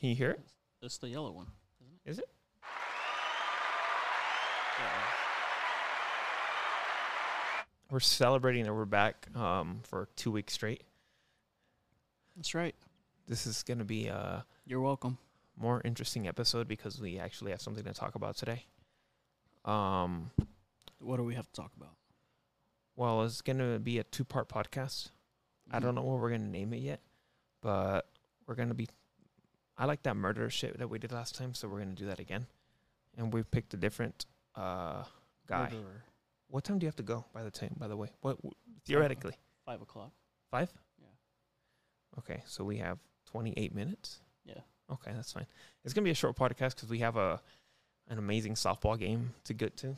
Can you hear it? That's the yellow one, isn't it? Is it? We're celebrating that we're back um, for two weeks straight. That's right. This is going to be a You're welcome. more interesting episode because we actually have something to talk about today. Um, What do we have to talk about? well, it's going to be a two part podcast. I don't know what we're going to name it yet, but we're going to be. I like that murder shit that we did last time, so we're going to do that again. And we picked a different uh, guy. Murderer. What time do you have to go? By the time, by the way, what w- theoretically Five o'clock. five? Yeah. Okay, so we have twenty eight minutes. Yeah. Okay, that's fine. It's gonna be a short podcast because we have a an amazing softball game to get to,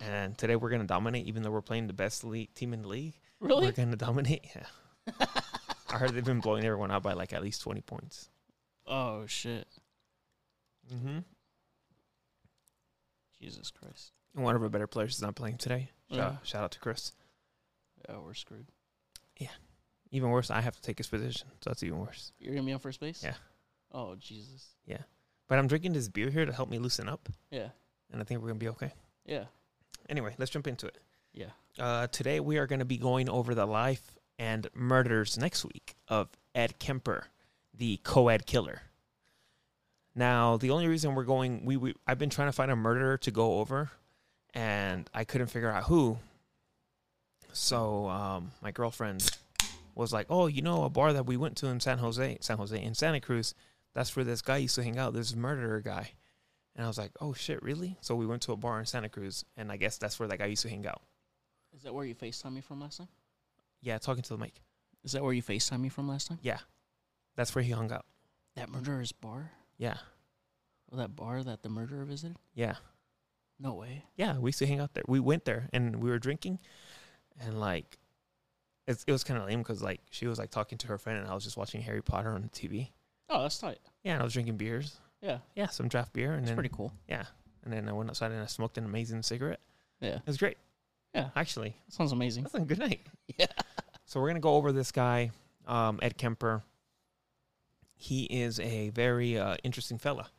and today we're gonna dominate. Even though we're playing the best league team in the league, Really? we're gonna dominate. Yeah. I heard they've been blowing everyone out by like at least twenty points. Oh shit! Mm-hmm. Jesus Christ. One of our better players is not playing today. Shout, Yeah. shout out to Chris. Yeah, we're screwed. Yeah. Even worse, I have to take his position, so that's even worse. You're gonna be on first base. Yeah. Oh Jesus. Yeah. But I'm drinking this beer here to help me loosen up, Yeah. and I think we're gonna be okay. Yeah. Anyway, let's jump into it. Yeah. Uh, today we are going to be going over the life and murders next week of Ed Kemper, the co-ed killer. Now, the only reason we're going, we, we I've been trying to find a murderer to go over, and I couldn't figure out who. So um, my girlfriend was like, "Oh, you know, a bar that we went to in San Jose, San Jose in Santa Cruz. That's where this guy used to hang out. This murderer guy." And I was like, "Oh shit, really?" So we went to a bar in Santa Cruz, and I guess that's where that guy used to hang out. Is that where you Facetime me from last time? Yeah, talking to the mic. Is that where you Facetime me from last time? Yeah, that's where he hung out. That murderer's bar? Yeah, Or that bar that the murderer visited? yeah, No way. yeah. We used to hang out there. We went there and we were drinking, and like, it's, it was kind of lame because like she was like talking to her friend, and I was just watching Harry Potter on the TV. Oh, that's tight. Yeah, and I was drinking beers. Yeah. Yeah, some draft beer, and That's then pretty cool. yeah, and then I went outside and I smoked an amazing cigarette. Yeah. It was great. Yeah. actually, That sounds amazing. that's a good night. Yeah. So we're gonna go over this guy, um, Ed Kemper. He is a very uh, interesting fella.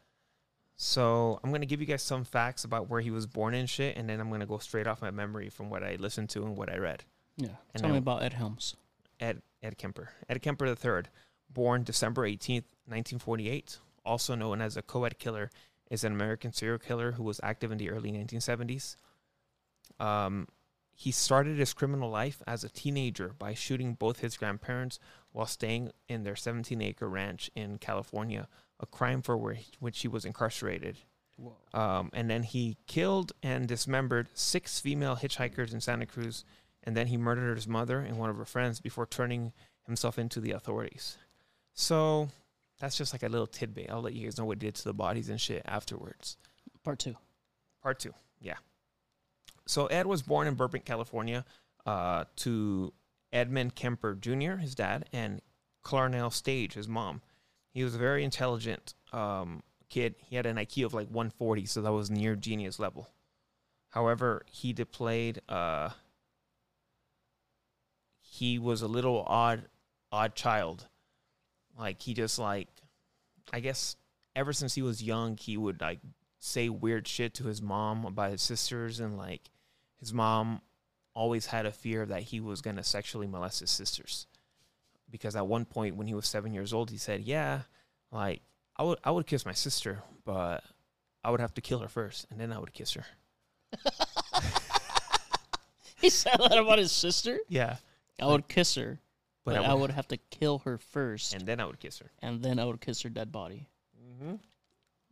So I'm gonna give you guys some facts about where he was born and shit, and then I'm gonna go straight off my memory from what I listened to and what I read. Yeah. And Tell me about Ed Helms. Ed Ed Kemper. Ed Kemper III, born December 18th, 1948, also known as a co-ed killer, is an American serial killer who was active in the early 1970s. Um, he started his criminal life as a teenager by shooting both his grandparents while staying in their 17-acre ranch in California, a crime for which he was incarcerated. Um, and then he killed and dismembered six female hitchhikers in Santa Cruz, and then he murdered his mother and one of her friends before turning himself into the authorities. So that's just like a little tidbit. I'll let you guys know what he did to the bodies and shit afterwards. Part two. Part two, yeah. So Ed was born in Burbank, California, uh, to Edmund Kemper Jr., his dad, and Clarnell Stage, his mom. He was a very intelligent um, kid. He had an IQ of like 140, so that was near genius level. However, he displayed. Uh, he was a little odd, odd child. Like he just like, I guess, ever since he was young, he would like say weird shit to his mom about his sisters and like his mom always had a fear that he was going to sexually molest his sisters because at one point when he was 7 years old he said yeah like I would I would kiss my sister but I would have to kill her first and then I would kiss her He said that about his sister? yeah I would kiss her, but, but I would have to kill her first, and then I would kiss her and then I would kiss her dead body. mhm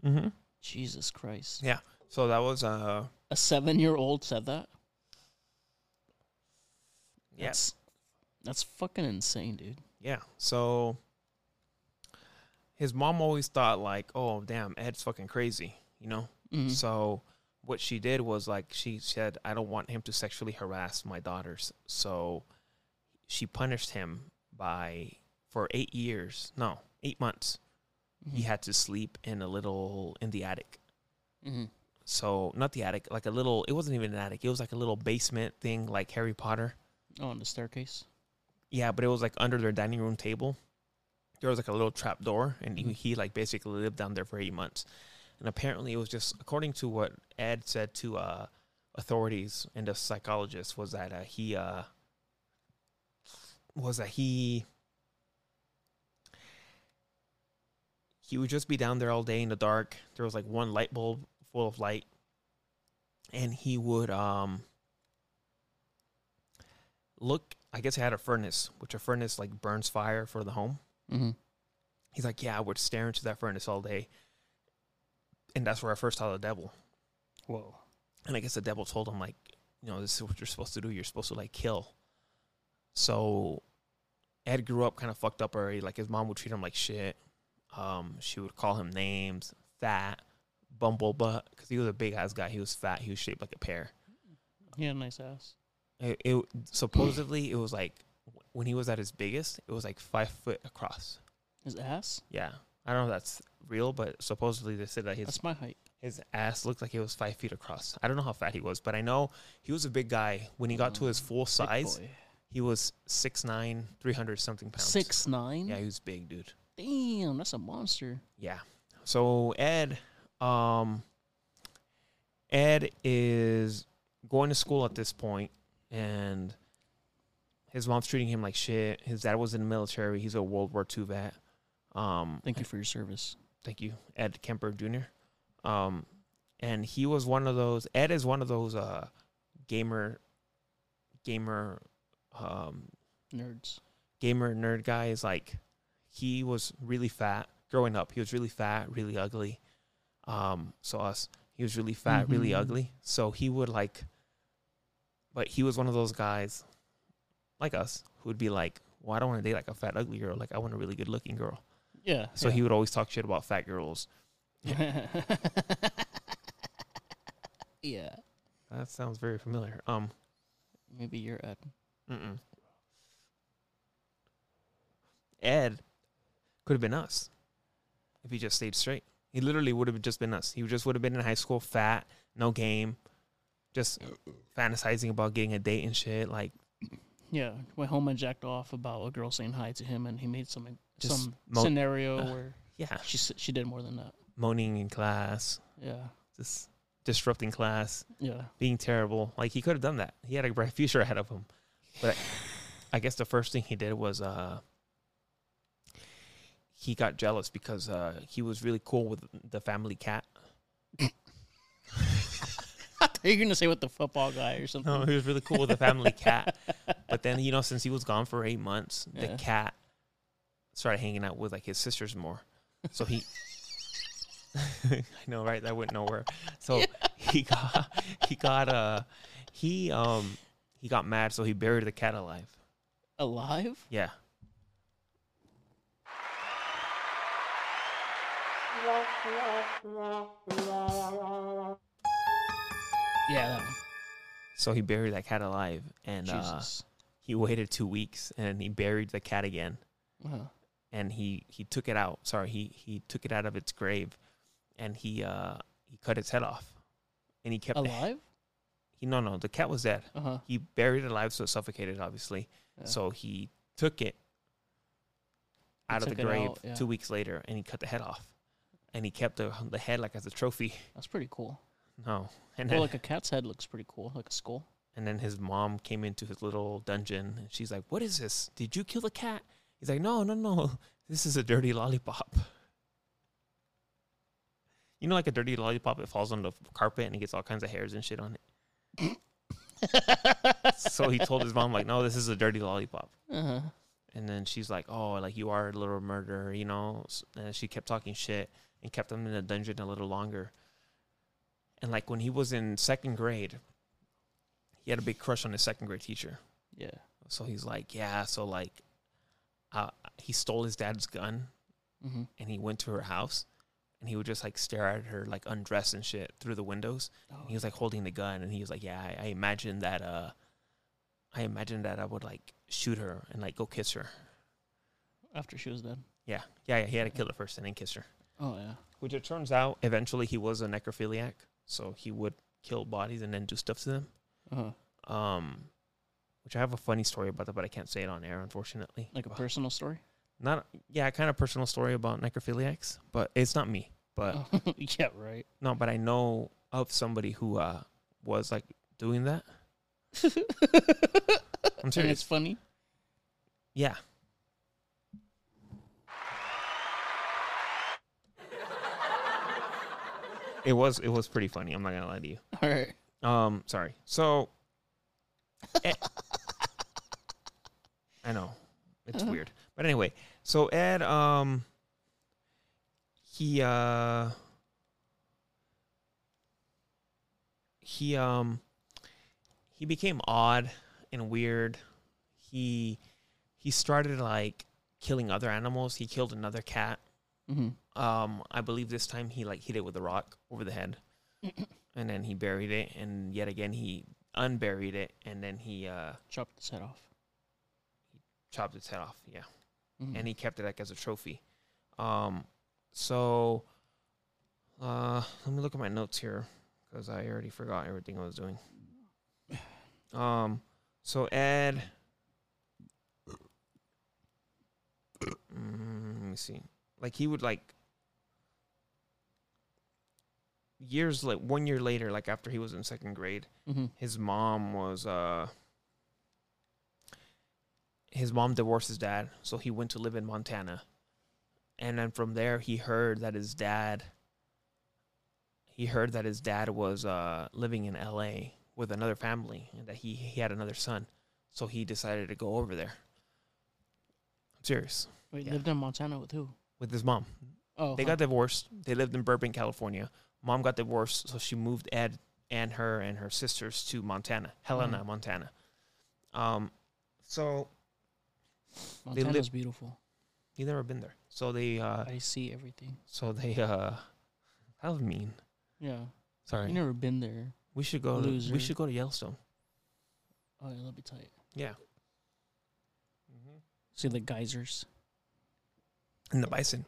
mhm Jesus Christ. yeah so that was uh A seven year old said that? Yeah That's, that's fucking insane, dude. Yeah. So his mom always thought like, "Oh, damn, Ed's fucking crazy," you know? Mhm. So what she did was like she said, "I don't want him to sexually harass my daughters." So she punished him by for 8 years. No, 8 months. He Mhm. had to sleep in a little in the attic. Mhm. So, not the attic, like a little it wasn't even an attic. It was like a little basement thing like Harry Potter. Oh, on the staircase. Yeah, but it was like under their dining room table. there was like a little trap door, and he, he like basically lived down there for eight months. And apparently, it was just according to what Ed said to uh, authorities and a psychologist was that uh, he uh, was that he he would just be down there all day in the dark. There was like one light bulb full of light, and he would um look. I guess he had a furnace, which a furnace like burns fire for the home. Mm-hmm. He's like, yeah, I would stare into that furnace all day, and that's where I first saw the devil. Whoa. And I guess the devil told him like, you know, this is what you're supposed to do. You're supposed to like kill. So Ed grew up kind of fucked up already. Like his mom would treat him like shit. Um, she would call him names, fat, bumble butt, because he was a big ass guy. He was fat. He was shaped like a pear. He had a nice ass. It, it supposedly it was like when he was at his biggest, it was like five foot across. His ass? Yeah, I don't know if that's real, but supposedly they said that his That's my height. his ass looked like it was five feet across. I don't know how fat he was, but I know he was a big guy. When he got to his full size, boy. he was 6'9", 300 something pounds. Six nine. Yeah, he was big, dude. Damn, that's a monster. Yeah. So Ed, um, Ed is going to school at this point, and his mom's treating him like shit. His dad was in the military. He's a World War II vet. Um, Thank you for your service. thank you, Ed Kemper Jr. Um, and he was one of those. Ed is one of those uh, gamer, gamer, um, Nerds. gamer nerd guys. Like he was really fat growing up. He was really fat, really ugly. Um, so us, he was really fat, really Mhm. ugly. So he would like, but he was one of those guys, like us, who would be like, "Well, I don't want to date like a fat, ugly girl. Like I want a really good looking girl." Yeah. So he would always talk shit about fat girls. yeah. That sounds very familiar. Um, Maybe you're Ed. mm-mm. Ed could have been us if he just stayed straight. He literally would have just been us. He just would have been in high school, fat, no game, just fantasizing about getting a date and shit. Like Yeah. Went home and jacked off about a girl saying hi to him, and he made some Just some mo- scenario uh, where yeah, she she did more than that. moaning in class, Yeah. just disrupting class, Yeah. being terrible. Like he could have done that. He had a bright future ahead of him. But I guess the first thing he did was uh he got jealous because uh he was really cool with the family cat. You're gonna say with the football guy or something. No, he was really cool with the family cat. But then, you know, since he was gone for eight months, the cat started hanging out with like his sisters more. So he I know, right? That went nowhere. So he got he got uh he um he got mad, so he buried the cat alive. Alive? Yeah. Yeah. That one. So he buried that cat alive and uh Jesus. he waited two weeks and he buried the cat again. Uh-huh. and he he took it out. Sorry, he he took it out of its grave, and he uh he cut its head off, and he kept the- Alive? he no no the cat was dead. Uh huh. He buried it alive, so it suffocated, obviously. So he took it He out of the it grave out, yeah. two weeks later, and he cut the head off, and he kept the the head like as a trophy. that's pretty cool. No, and Well, then like a cat's head looks pretty cool, like a skull. and then his mom came into his little dungeon, and she's like, "What is this? Did you kill the cat?" He's like, "No, no, no. This is a dirty lollipop." You know, like a dirty lollipop, it falls on the carpet and it gets all kinds of hairs and shit on it. so he told his mom, like, no, this is a dirty lollipop. Uh huh. And then she's like, oh, like you are a little murderer, you know? And she kept talking shit and kept him in the dungeon a little longer. And like when he was in second grade, he had a big crush on his second grade teacher. Yeah. So he's like, yeah, so like, uh, he stole his dad's gun Mm-hmm. and he went to her house and he would just like stare at her like undressed and shit through the windows. Oh, He was like holding the gun and he was like, yeah, I, I imagined that, uh, I imagine that I would like shoot her and like go kiss her. after she was dead. Yeah, yeah, yeah. He had to kill her first and then kiss her. Oh yeah. Which it turns out eventually he was a necrophiliac, so he would kill bodies and then do stuff to them. Uh huh. Um, which I have a funny story about that, but I can't say it on air, unfortunately. Like a personal story. not yeah, kind of personal story about necrophiliacs, but it's not me. But yeah, right. no, but I know of somebody who uh was like doing that. I'm And serious. it's funny. Yeah. It was it was pretty funny. I'm not gonna lie to you. All right. Um, sorry. So, Ed- I know it's Uh-huh. weird, but anyway. So Ed, um, he uh, he um, he became odd and weird. He he started like killing other animals. He killed another cat. Mm-hmm. Um, I believe this time he like hit it with a rock over the head, and then he buried it, and yet again he unburied it, and then he uh Chopped his head off. He chopped its head off. Yeah, Mhm. and he kept it like as a trophy. Um, so uh, let me look at my notes here because I already forgot everything I was doing. Um, so Ed, Mm, let me see. Like he would like years like one year later, like after he was in second grade, Mhm. his mom was uh his mom divorced his dad, so he went to live in Montana. And then from there he heard that his dad he heard that his dad was uh living in LA with another family and that he he had another son. So he decided to go over there. I'm serious. Wait, Yeah. lived in Montana with who? With his mom. Oh, They huh. got divorced. They lived in Burbank, California. Mom got divorced, so she moved Ed and her and her sisters to Montana, Helena, Mhm. Montana. Um, so they Montana's live- beautiful. you never been there. So they, uh, I see everything. so they, uh, that mean. Yeah, Sorry. you never been there. we should go. To, we should go to Yellowstone. Oh, yeah, that'll be tight. Yeah. See the geysers. And the bison.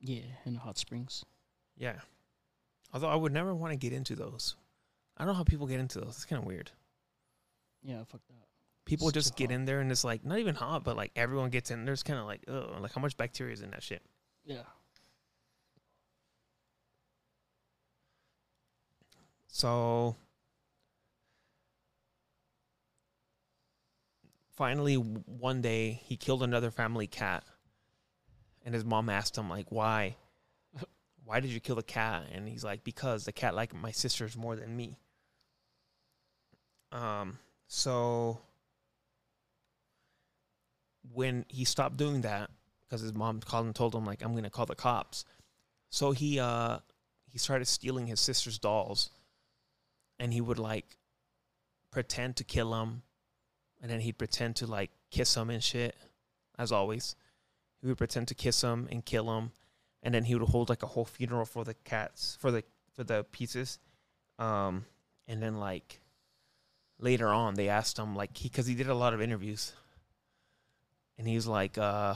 Yeah, in the hot springs. Yeah. Although I would never want to get into those. I don't know how people get into those. It's kind of weird. Yeah, fuck that. People It's just get hot. in there and it's like not even hot, but like everyone gets in there. It's kind of like, oh, like how much bacteria is in that shit? Yeah. So finally, one day he killed another family cat, and his mom asked him like, "Why? Why did you kill the cat?" And he's like, "Because the cat liked my sisters more than me." Um. So when he stopped doing that, because his mom called and told him like, "I'm gonna call the cops," so he uh he started stealing his sister's dolls and he would like pretend to kill them, and then he'd pretend to like kiss them and shit as always he would pretend to kiss him and kill him and then he would hold like a whole funeral for the cats for the for the pieces um and then like later on they asked him like he because he did a lot of interviews and he's like uh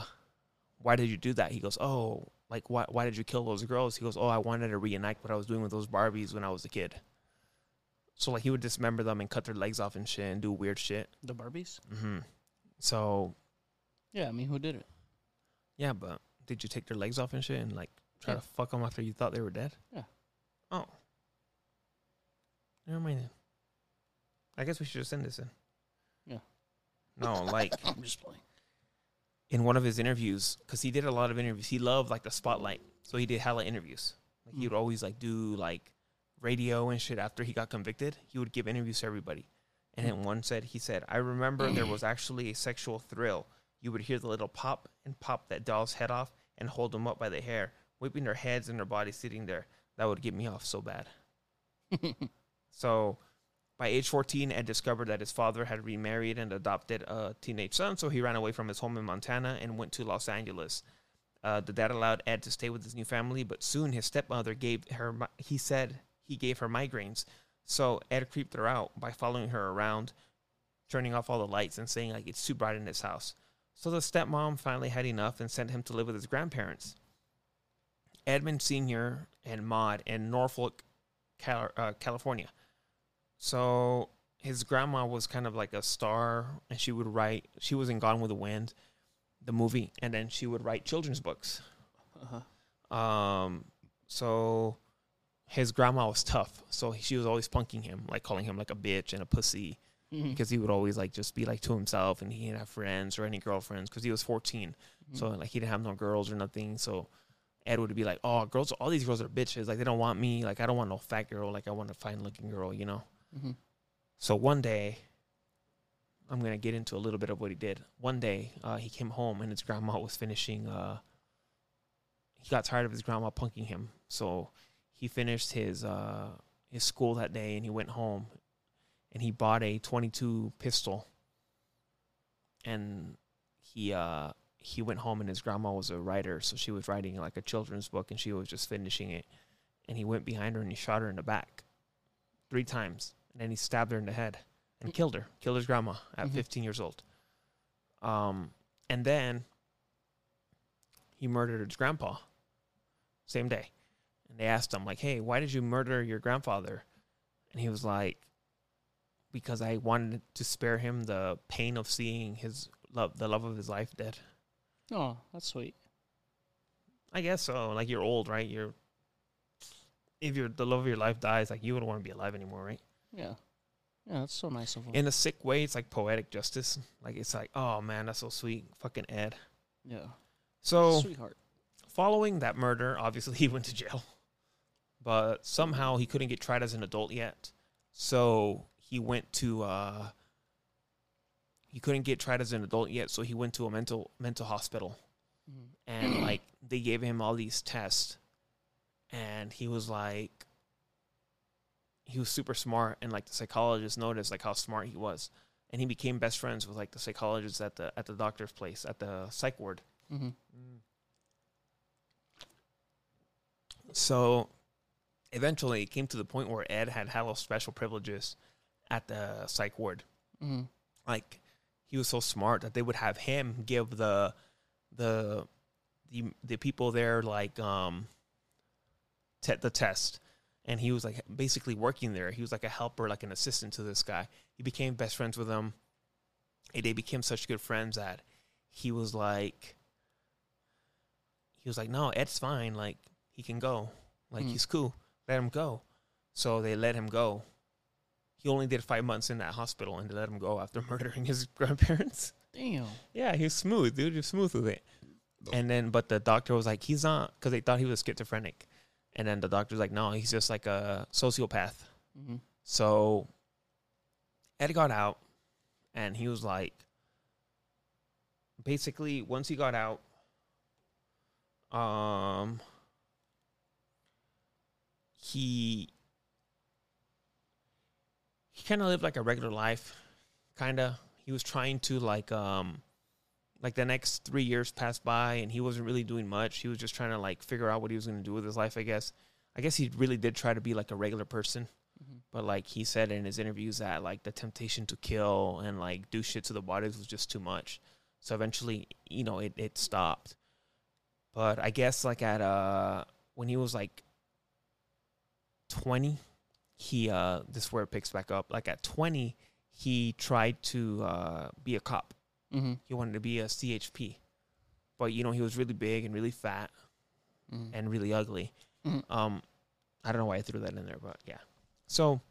why did you do that he goes oh like why, why did you kill those girls he goes oh i wanted to reenact what i was doing with those barbies when i was a kid so like he would dismember them and cut their legs off and shit and do weird shit. The Barbies? hmm So Yeah, I mean, who did it? Yeah, but did you take their legs off and shit and like try Yeah. to fuck them after you thought they were dead? Yeah. Oh. Never mind. Then. I guess we should just send this in. Yeah. No, like I'm just playing. in one of his interviews, because he did a lot of interviews. He loved like the spotlight, so he did hella interviews. Like he Mm. would always like do like radio and shit after he got convicted. He would give interviews to everybody. And Mm. then one said, he said, I remember there was actually a sexual thrill. You would hear the little pop and pop that doll's head off and hold them up by the hair, whipping their heads and their bodies sitting there. That would get me off so bad. So by age 14, Ed discovered that his father had remarried and adopted a teenage son, so he ran away from his home in Montana and went to Los Angeles. Uh, the dad allowed Ed to stay with his new family, but soon his stepmother gave her, he said he gave her migraines. So Ed creeped her out by following her around, turning off all the lights and saying like it's too bright in this house. So the stepmom finally had enough and sent him to live with his grandparents. Edmund Sr. and Maud in North Fork, Cal- uh, California. So his grandma was kind of like a star, and she would write. She was in Gone with the Wind. the movie, and then she would write children's books. Uh-huh. Um, so his grandma was tough, so she was always punking him, like calling him like a bitch and a pussy, Mhm. because he would always like just be like to himself, and he didn't have friends or any girlfriends because he was 14. Mhm. So like he didn't have no girls or nothing. So Ed would be like, "Oh, girls, all these girls are bitches. Like they don't want me. Like I don't want no fat girl. Like I want a fine looking girl, you know." Mhm. So one day, I'm gonna get into a little bit of what he did. One day, uh, he came home and his grandma was finishing. Uh, he got tired of his grandma punking him, so he finished his uh, his school that day and he went home, and he bought a 22 pistol. And he uh, he went home and his grandma was a writer, so she was writing like a children's book and she was just finishing it. And he went behind her and he shot her in the back, three times, and then he stabbed her in the head and killed her, killed his grandma at Mhm. 15 years old. Um, and then he murdered his grandpa, same day. And they asked him like, "Hey, why did you murder your grandfather?" And he was like, "Because I wanted to spare him the pain of seeing his love, the love of his life, dead." Oh, that's sweet. I guess so. Like you're old, right? You're if your the love of your life dies, like you wouldn't want to be alive anymore, right? Yeah. Yeah, that's so nice of him. In a sick way, it's like poetic justice. Like it's like, oh man, that's so sweet, fucking Ed. yeah. So Sweetheart. following that murder, obviously he went to jail, but somehow he couldn't get tried as an adult yet. So he went to uh, he couldn't get tried as an adult yet, so he went to a mental mental hospital. Mhm. and like they gave him all these tests and he was like he was super smart and like the psychologist noticed like how smart he was and he became best friends with like the psychologist at the at the doctor's place at the psych ward Mhm. so eventually it came to the point where ed had hella special privileges at the psych ward. Mhm. like he was so smart that they would have him give the the the the people there like um te- the test. And he was like basically working there. He was like a helper like an assistant to this guy. He became best friends with him and they became such good friends that he was like he was like no ed's fine. Like he can go. Like Mm. he's cool. Let him go. So they let him go he only did five months in that hospital and they let him go after murdering his grandparents Damn. yeah, he was smooth, dude. He was smooth with it. And then, but the doctor was like, he's not, because they thought he was schizophrenic. And then the doctor's like, no, he's just like a sociopath. Mhm. So Ed got out, and he was like, basically, once he got out, um, he he kind of lived like a regular life, kind of. He was trying to like um like the next three years passed by and he wasn't really doing much. He was just trying to like figure out what he was going to do with his life. I guess. I guess he really did try to be like a regular person, Mhm. but like he said in his interviews that like the temptation to kill and like do shit to the bodies was just too much. So eventually, you know, it it stopped. But I guess like at uh when he was like twenty, he uh this is where it picks back up. Like at twenty, he tried to uh be a cop. Mhm. He wanted to be a CHP. But you know, he was really big and really fat Mhm. and really ugly. Mhm. Um, I don't know why I threw that in there, but yeah. So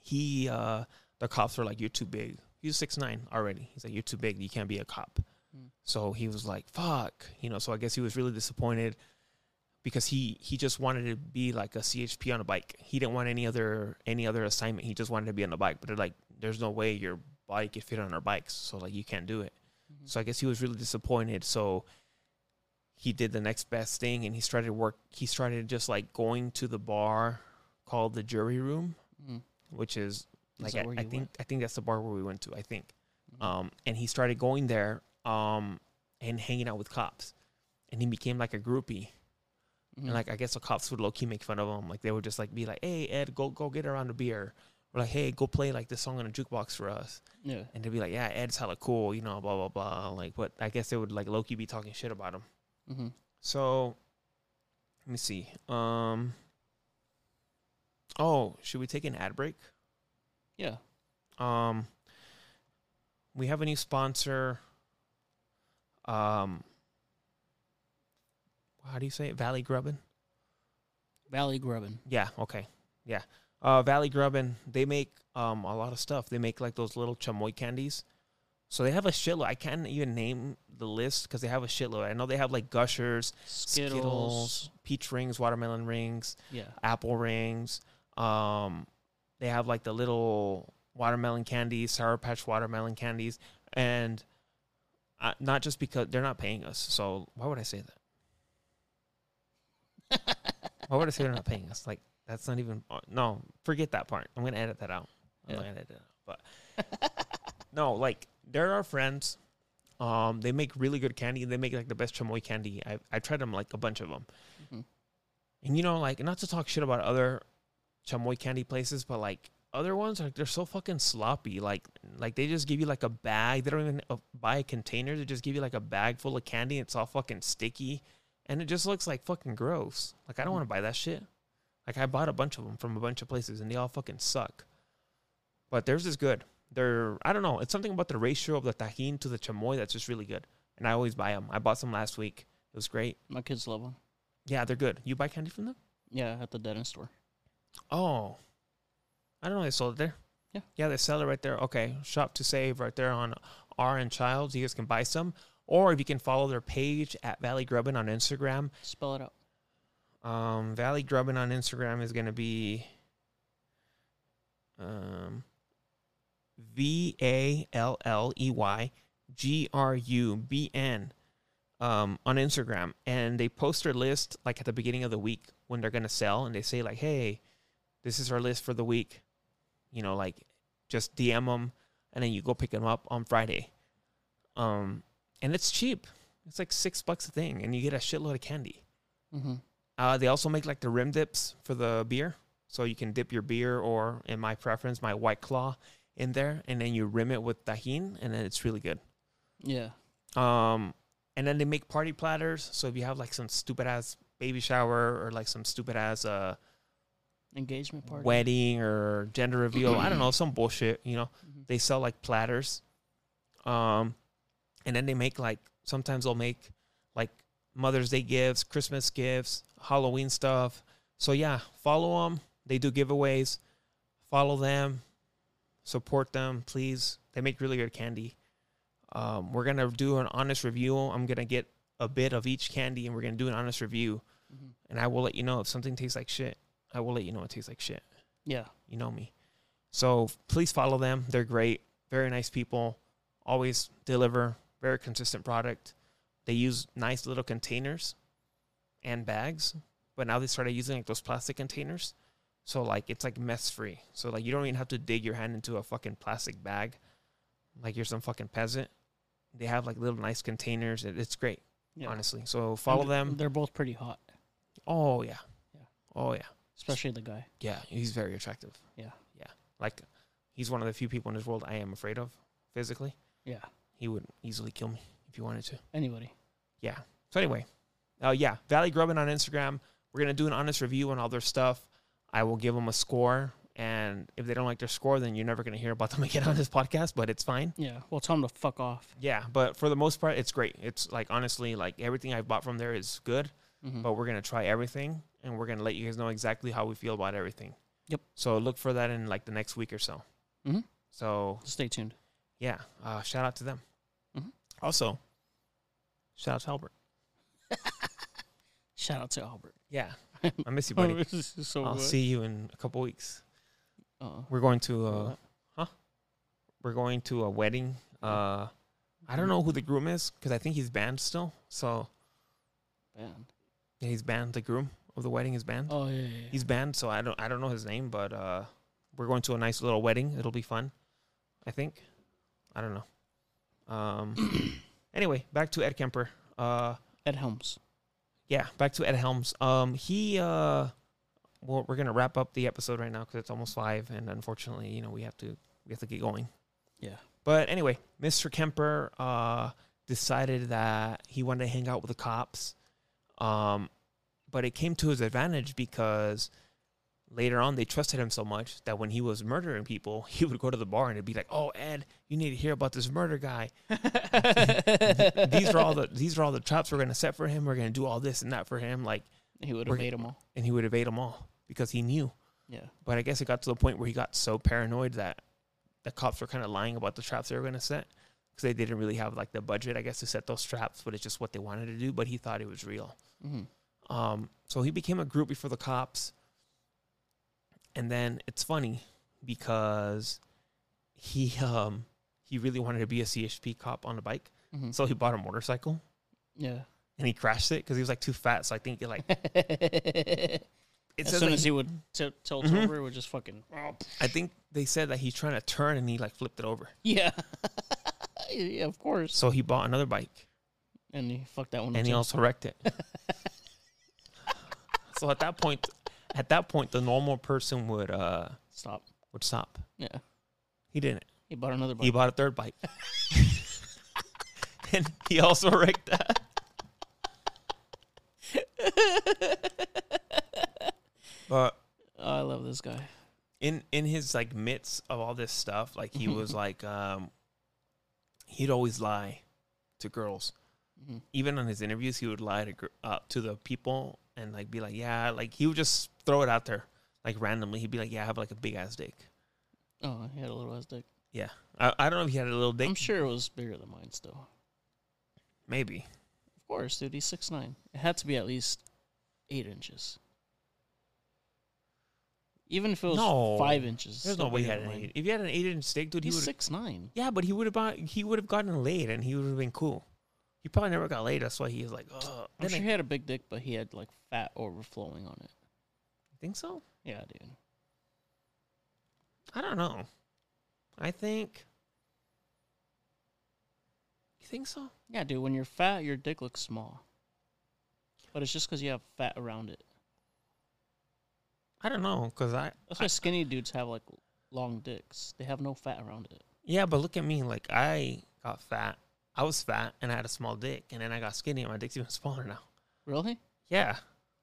he, uh, the cops were like, "You're too big." He's six nine already. He's like, "You're too big. You can't be a cop." Mm. So he was like, "Fuck," you know. So I guess he was really disappointed because he he just wanted to be like a CHP on a bike. He didn't want any other any other assignment. He just wanted to be on the bike. But they're like, "There's no way your bike could fit on our bikes, so like you can't do it." Mhm. So I guess he was really disappointed. So he did the next best thing and he started work he started just like going to the bar called the jury room, Mhm. which is like I, I think went? I think that's the bar where we went to, I think. Mhm. Um and he started going there um and hanging out with cops. And he became like a groupie. Mhm. And like I guess the cops would low key make fun of him. Like they would just like be like, Hey Ed, go go get around a beer. Or like, hey, go play like this song on a jukebox for us. yeah. And they'd be like, Yeah, Ed's hella cool, you know, blah blah blah. Like but I guess they would like low key be talking shit about him. Mhm. So let me see. Um Oh, should we take an ad break? Yeah. Um we have a new sponsor. um, how do you say it? Valley Grubbin. Valley Grubbin. Yeah. Okay. Yeah. Uh, Valley Grubbin. They make um a lot of stuff. They make like those little chamoy candies. So they have a shitload. I can't even name the list because they have a shitload. I know they have like Gushers, Skittles. Skittles, peach rings, watermelon rings, Yeah. apple rings. Um, they have like the little watermelon candies, sour patch watermelon candies, and uh, not just because they're not paying us. So why would I say that? why would I say they're not paying us? Like that's not even. uh, No, forget that part. I'm gonna edit that out. I'm Yeah. gonna edit it out. But no, like they're our friends. Um, they make really good candy. They make like the best chamoy candy. I I tried them like a bunch of them. Mhm. And you know, like not to talk shit about other chamoy candy places, but like other ones, like they're so fucking sloppy. Like like they just give you like a bag. They don't even uh, buy a container. They just give you like a bag full of candy. It's all fucking sticky, and it just looks like fucking gross. Like I don't want to buy that shit. Like I bought a bunch of them from a bunch of places, and they all fucking suck. But theirs is good. They're I don't know. It's something about the ratio of the tajin to the chamoy that's just really good. And I always buy them. I bought some last week. It was great. My kids love them. Yeah, they're good. You buy candy from them? Yeah, at the dentist store. Oh, I don't know. They sold it there. Yeah. yeah, they sell it right there. Okay, shop to save right there on R and Childs. You guys can buy some, or if you can follow their page at Valley Grubbin on Instagram. Spell it out. Um, Valley Grubbin on Instagram is gonna be um V A L L E Y G R U B N um on Instagram and they post their list like at the beginning of the week when they're gonna sell and they say like hey this is our list for the week you know like just DM them and then you go pick them up on Friday um and it's cheap it's like six bucks a thing and you get a shitload of candy Mm-hmm. uh, they also make like the rim dips for the beer. So you can dip your beer or, in my preference, my White Claw in there, and then you rim it with tajin, and then it's really good. Yeah. Um, and then they make party platters. So if you have like some stupid ass baby shower or like some stupid ass uh, Engagement party. wedding or gender reveal, I don't know, some bullshit, you know, Mhm. they sell like platters. Um, and then they make like sometimes they'll make like Mother's Day gifts, Christmas gifts, Halloween stuff. So yeah, follow them. They do giveaways. Follow them. Support them, please. They make really good candy. Um, we're gonna do an honest review. I'm gonna get a bit of each candy, and we're gonna do an honest review. Mhm. And I will let you know if something tastes like shit. I will let you know it tastes like shit. Yeah. You know me. So please follow them. They're great. Very nice people. Always deliver. Very consistent product. They use nice little containers and bags, but now they started using like those plastic containers. So like it's like mess free. So like you don't even have to dig your hand into a fucking plastic bag, like you're some fucking peasant. They have like little nice containers. It, it's great, Yeah. honestly. So follow And them. They're both pretty hot, Oh yeah. Yeah. Oh yeah. especially the guy. Yeah. He's very attractive. Yeah. Yeah. Like he's one of the few people in this world I am afraid of physically. Yeah. He would easily kill me if he wanted to. Anybody. Yeah. So anyway, uh, yeah, Valley Grubbin on Instagram. We're gonna do an honest review on all their stuff. I will give them a score, and if they don't like their score, then you're never gonna hear about them again on this podcast. But it's fine. Yeah. Well, tell them to fuck off. Yeah, but for the most part, it's great. It's like honestly, like everything I've bought from there is good. Mm-hmm. But we're gonna try everything, and we're gonna let you guys know exactly how we feel about everything. Yep. So look for that in like the next week or so. Mhm. So Stay tuned. yeah, uh, shout out to them. Also, shout out to Albert. Shout out to Albert. Yeah, I miss you, buddy. this is so I'll good. see you in a couple weeks. Uh, We're going to uh, what? we're going to a wedding. Uh, I don't know who the groom is because I think he's banned still. So Band. yeah, he's banned. The groom of the wedding is banned. Oh yeah. yeah, yeah. He's banned, so I don't I don't know his name, but uh, we're going to a nice little wedding. It'll be fun. I think. I don't know. Um. anyway, back to Ed Kemper. Uh. Ed Helms. yeah, back to Ed Helms. Um, he uh, well, we're gonna wrap up the episode right now because it's almost five, and unfortunately, you know, we have to we have to get going. Yeah. But anyway, Mr. Kemper uh decided that he wanted to hang out with the cops. Um, but it came to his advantage because later on they trusted him so much that when he was murdering people, he would go to the bar and it'd be like, "Oh, Ed, you need to hear about this murder guy. these are all the these are all the traps we're gonna set for him. We're gonna do all this and that for him." Like, he would made them all. and he would evade them all because he knew. Yeah. But I guess it got to the point where he got so paranoid that the cops were kind of lying about the traps they were gonna set because they didn't really have like the budget, I guess, to set those traps. But it's just what they wanted to do. But he thought it was real. hmm Um, so he became a groupie for the cops. And then it's funny because he um he really wanted to be a CHP cop on a bike. hmm So he bought a motorcycle yeah. and he crashed it because he was like too fat. So I think it like as soon as he- would t- tilt Mhm. over, it would just fucking. I think they said that he's trying to turn and he like flipped it over. Yeah. yeah, of course. So he bought another bike And he fucked that one. and he too. also wrecked it. so at that point, at that point, the normal person would uh Stop. would stop. Yeah. He didn't. He bought another bike. He bought a third bike. and he also wrecked that. but oh, I love this guy. in in his like midst of all this stuff, like he was like um he'd always lie to girls. Mhm. Even on his interviews, he would lie to gr- uh, to the people and like be like, "Yeah," like he would just throw it out there like randomly. He'd be like, "Yeah, I have like a big ass dick." Oh, he had a little ass dick. Yeah, I, I don't know if he had a little dick. I'm sure it was bigger than mine still. Maybe. Of course, dude. He's six nine. It had to be at least eight inches. Even if it was No. five inches. There's no way he had an eight. If he had an eight inch steak, dude, he He's would. six nine. Yeah, but he would have bought. He would have gotten laid, and he would have been cool. He probably never got laid. That's why he was like, "Oh, I'm sure he had a big dick, but he had like fat overflowing on it. Think so." Yeah, dude. I don't know. I think. You think so? Yeah, dude. When you're fat, your dick looks small. But it's just because you have fat around it. I don't know, cause I, That's I why skinny dudes have like long dicks. They have no fat around it. yeah, but look at me. Like I got fat. I was fat and I had a small dick, and then I got skinny and my dick's even smaller now. Really? Yeah.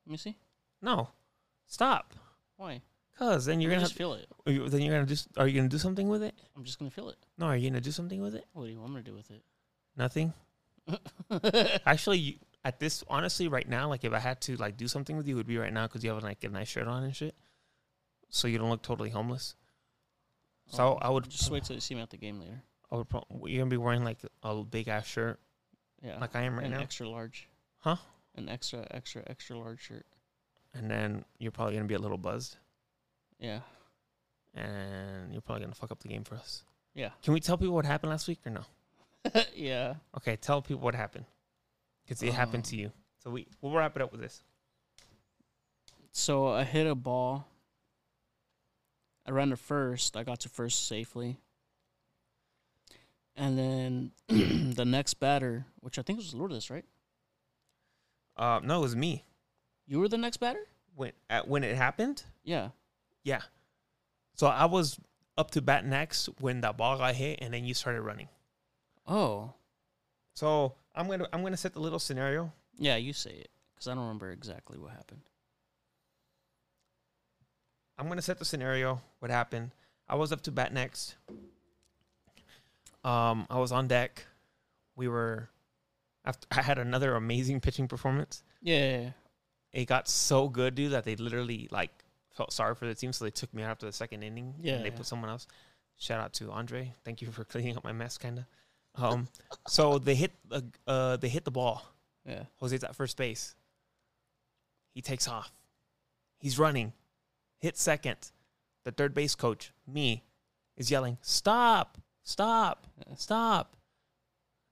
Let me see. No. Stop. Why? Cause then you're gonna just feel it. have, you- then you're gonna do. s- Are you gonna do something with it? I'm just gonna feel it. No. Are you gonna do something with it? What do you want me to do with it? Nothing. Actually, you, at this honestly, right now, like if I had to like do something with you, it would be right now because you have like a nice shirt on and shit, so you don't look totally homeless. So Oh, I would just wait till you see me at the game later. I would. Pro- you're gonna be wearing like a big ass shirt, Yeah, like I am right an now, extra large. Huh? An extra, extra, extra large shirt. And then you're probably gonna be a little buzzed, Yeah, and you're probably gonna fuck up the game for us. yeah, Can we tell people what happened last week or no? yeah. Okay, tell people what happened because it happened to Um, you. So we we'll wrap it up with this. So I hit a ball. I ran to first. I got to first safely. And then the next batter, which I think was Lourdes, right? Uh, no, it was me You were the next batter? when at, when it happened. Yeah. Yeah. So I was up to bat next when that ball got hit, and then you started running. Oh. So I'm gonna I'm gonna set the little scenario. Yeah, you say it. Because I don't remember exactly what happened. I'm gonna set the scenario. What happened? I was up to bat next. Um, I was on deck. We were. After I had another amazing pitching performance. Yeah. It got so good, dude, that they literally like felt sorry for the team, so they took me out after the second inning. Yeah, and they yeah. put someone else. Shout out to Andre. Thank you for cleaning up my mess, kinda. Um, so they hit the uh they hit the ball. Yeah. Jose's at first base. He takes off. He's running. Hit second. The third base coach, me, is yelling, Stop! Stop! Stop!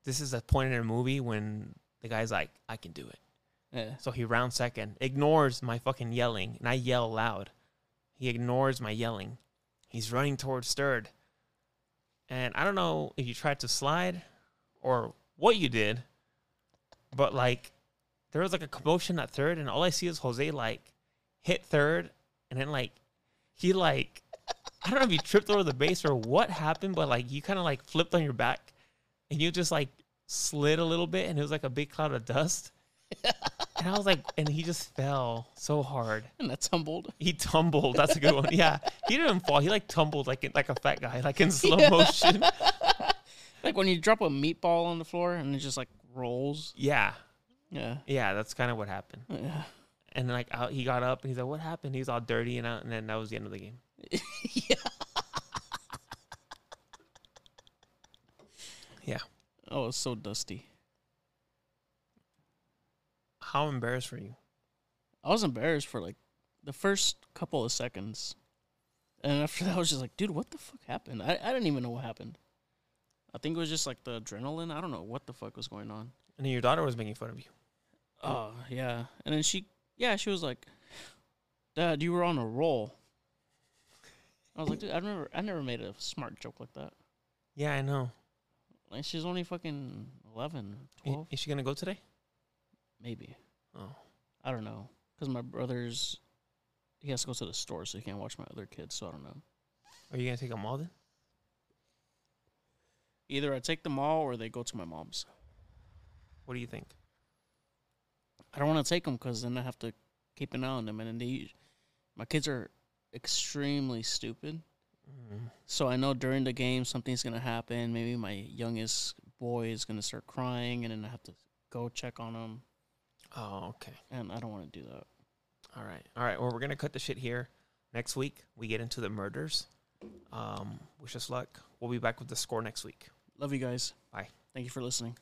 This is a point in a movie when the guy's like, I can do it. Yeah. So he rounds second, ignores my fucking yelling, and I yell loud. He ignores my yelling. He's running towards third. And I don't know if you tried to slide or what you did, but like there was like a commotion at third, and all I see is Jose like hit third, and then like he like I don't know if you tripped over the base or what happened, but like you kind of like flipped on your back, and you just like slid a little bit, and it was like a big cloud of dust. and I was like, and he just fell so hard. and that tumbled. He tumbled. That's a good one. Yeah, he didn't fall. He like tumbled like like a fat guy, like in slow Yeah. motion. Like when you drop a meatball on the floor and it just like rolls. Yeah, Yeah. yeah, that's kind of what happened. Yeah. And then like out, he got up and he's like, "What happened?" He's all dirty and out, and then that was the end of the game. yeah. Yeah. Oh, it's so dusty. How embarrassed were you? I was embarrassed for like the first couple of seconds. And after that, I was just like, dude, what the fuck happened? I, I didn't even know what happened. I think it was just like the adrenaline. I don't know what the fuck was going on. And then your daughter was making fun of you. Oh, yeah. And then she, yeah, she was like, Dad, you were on a roll. I was like, dude, I never, I never made a smart joke like that. Yeah, I know. Like, she's only fucking 11, 12, Is she gonna go today? Maybe. Oh, I don't know. Because my brother's, he has to go to the store, so he can't watch my other kids, so I don't know. are you gonna take them all then? Either I take them all or they go to my mom's. What do you think? I don't want to take them because then I have to keep an eye on them, and then they, my kids are extremely stupid. Mm. So I know during the game something's gonna happen. Maybe my youngest boy is gonna start crying, and then I have to go check on him, Oh, okay. and I don't want to do that. All right. All right. Well, we're gonna cut the shit here. Next week we get into the murders. Um, wish us luck. We'll be back with the score next week. Love you guys. Bye. Thank you for listening.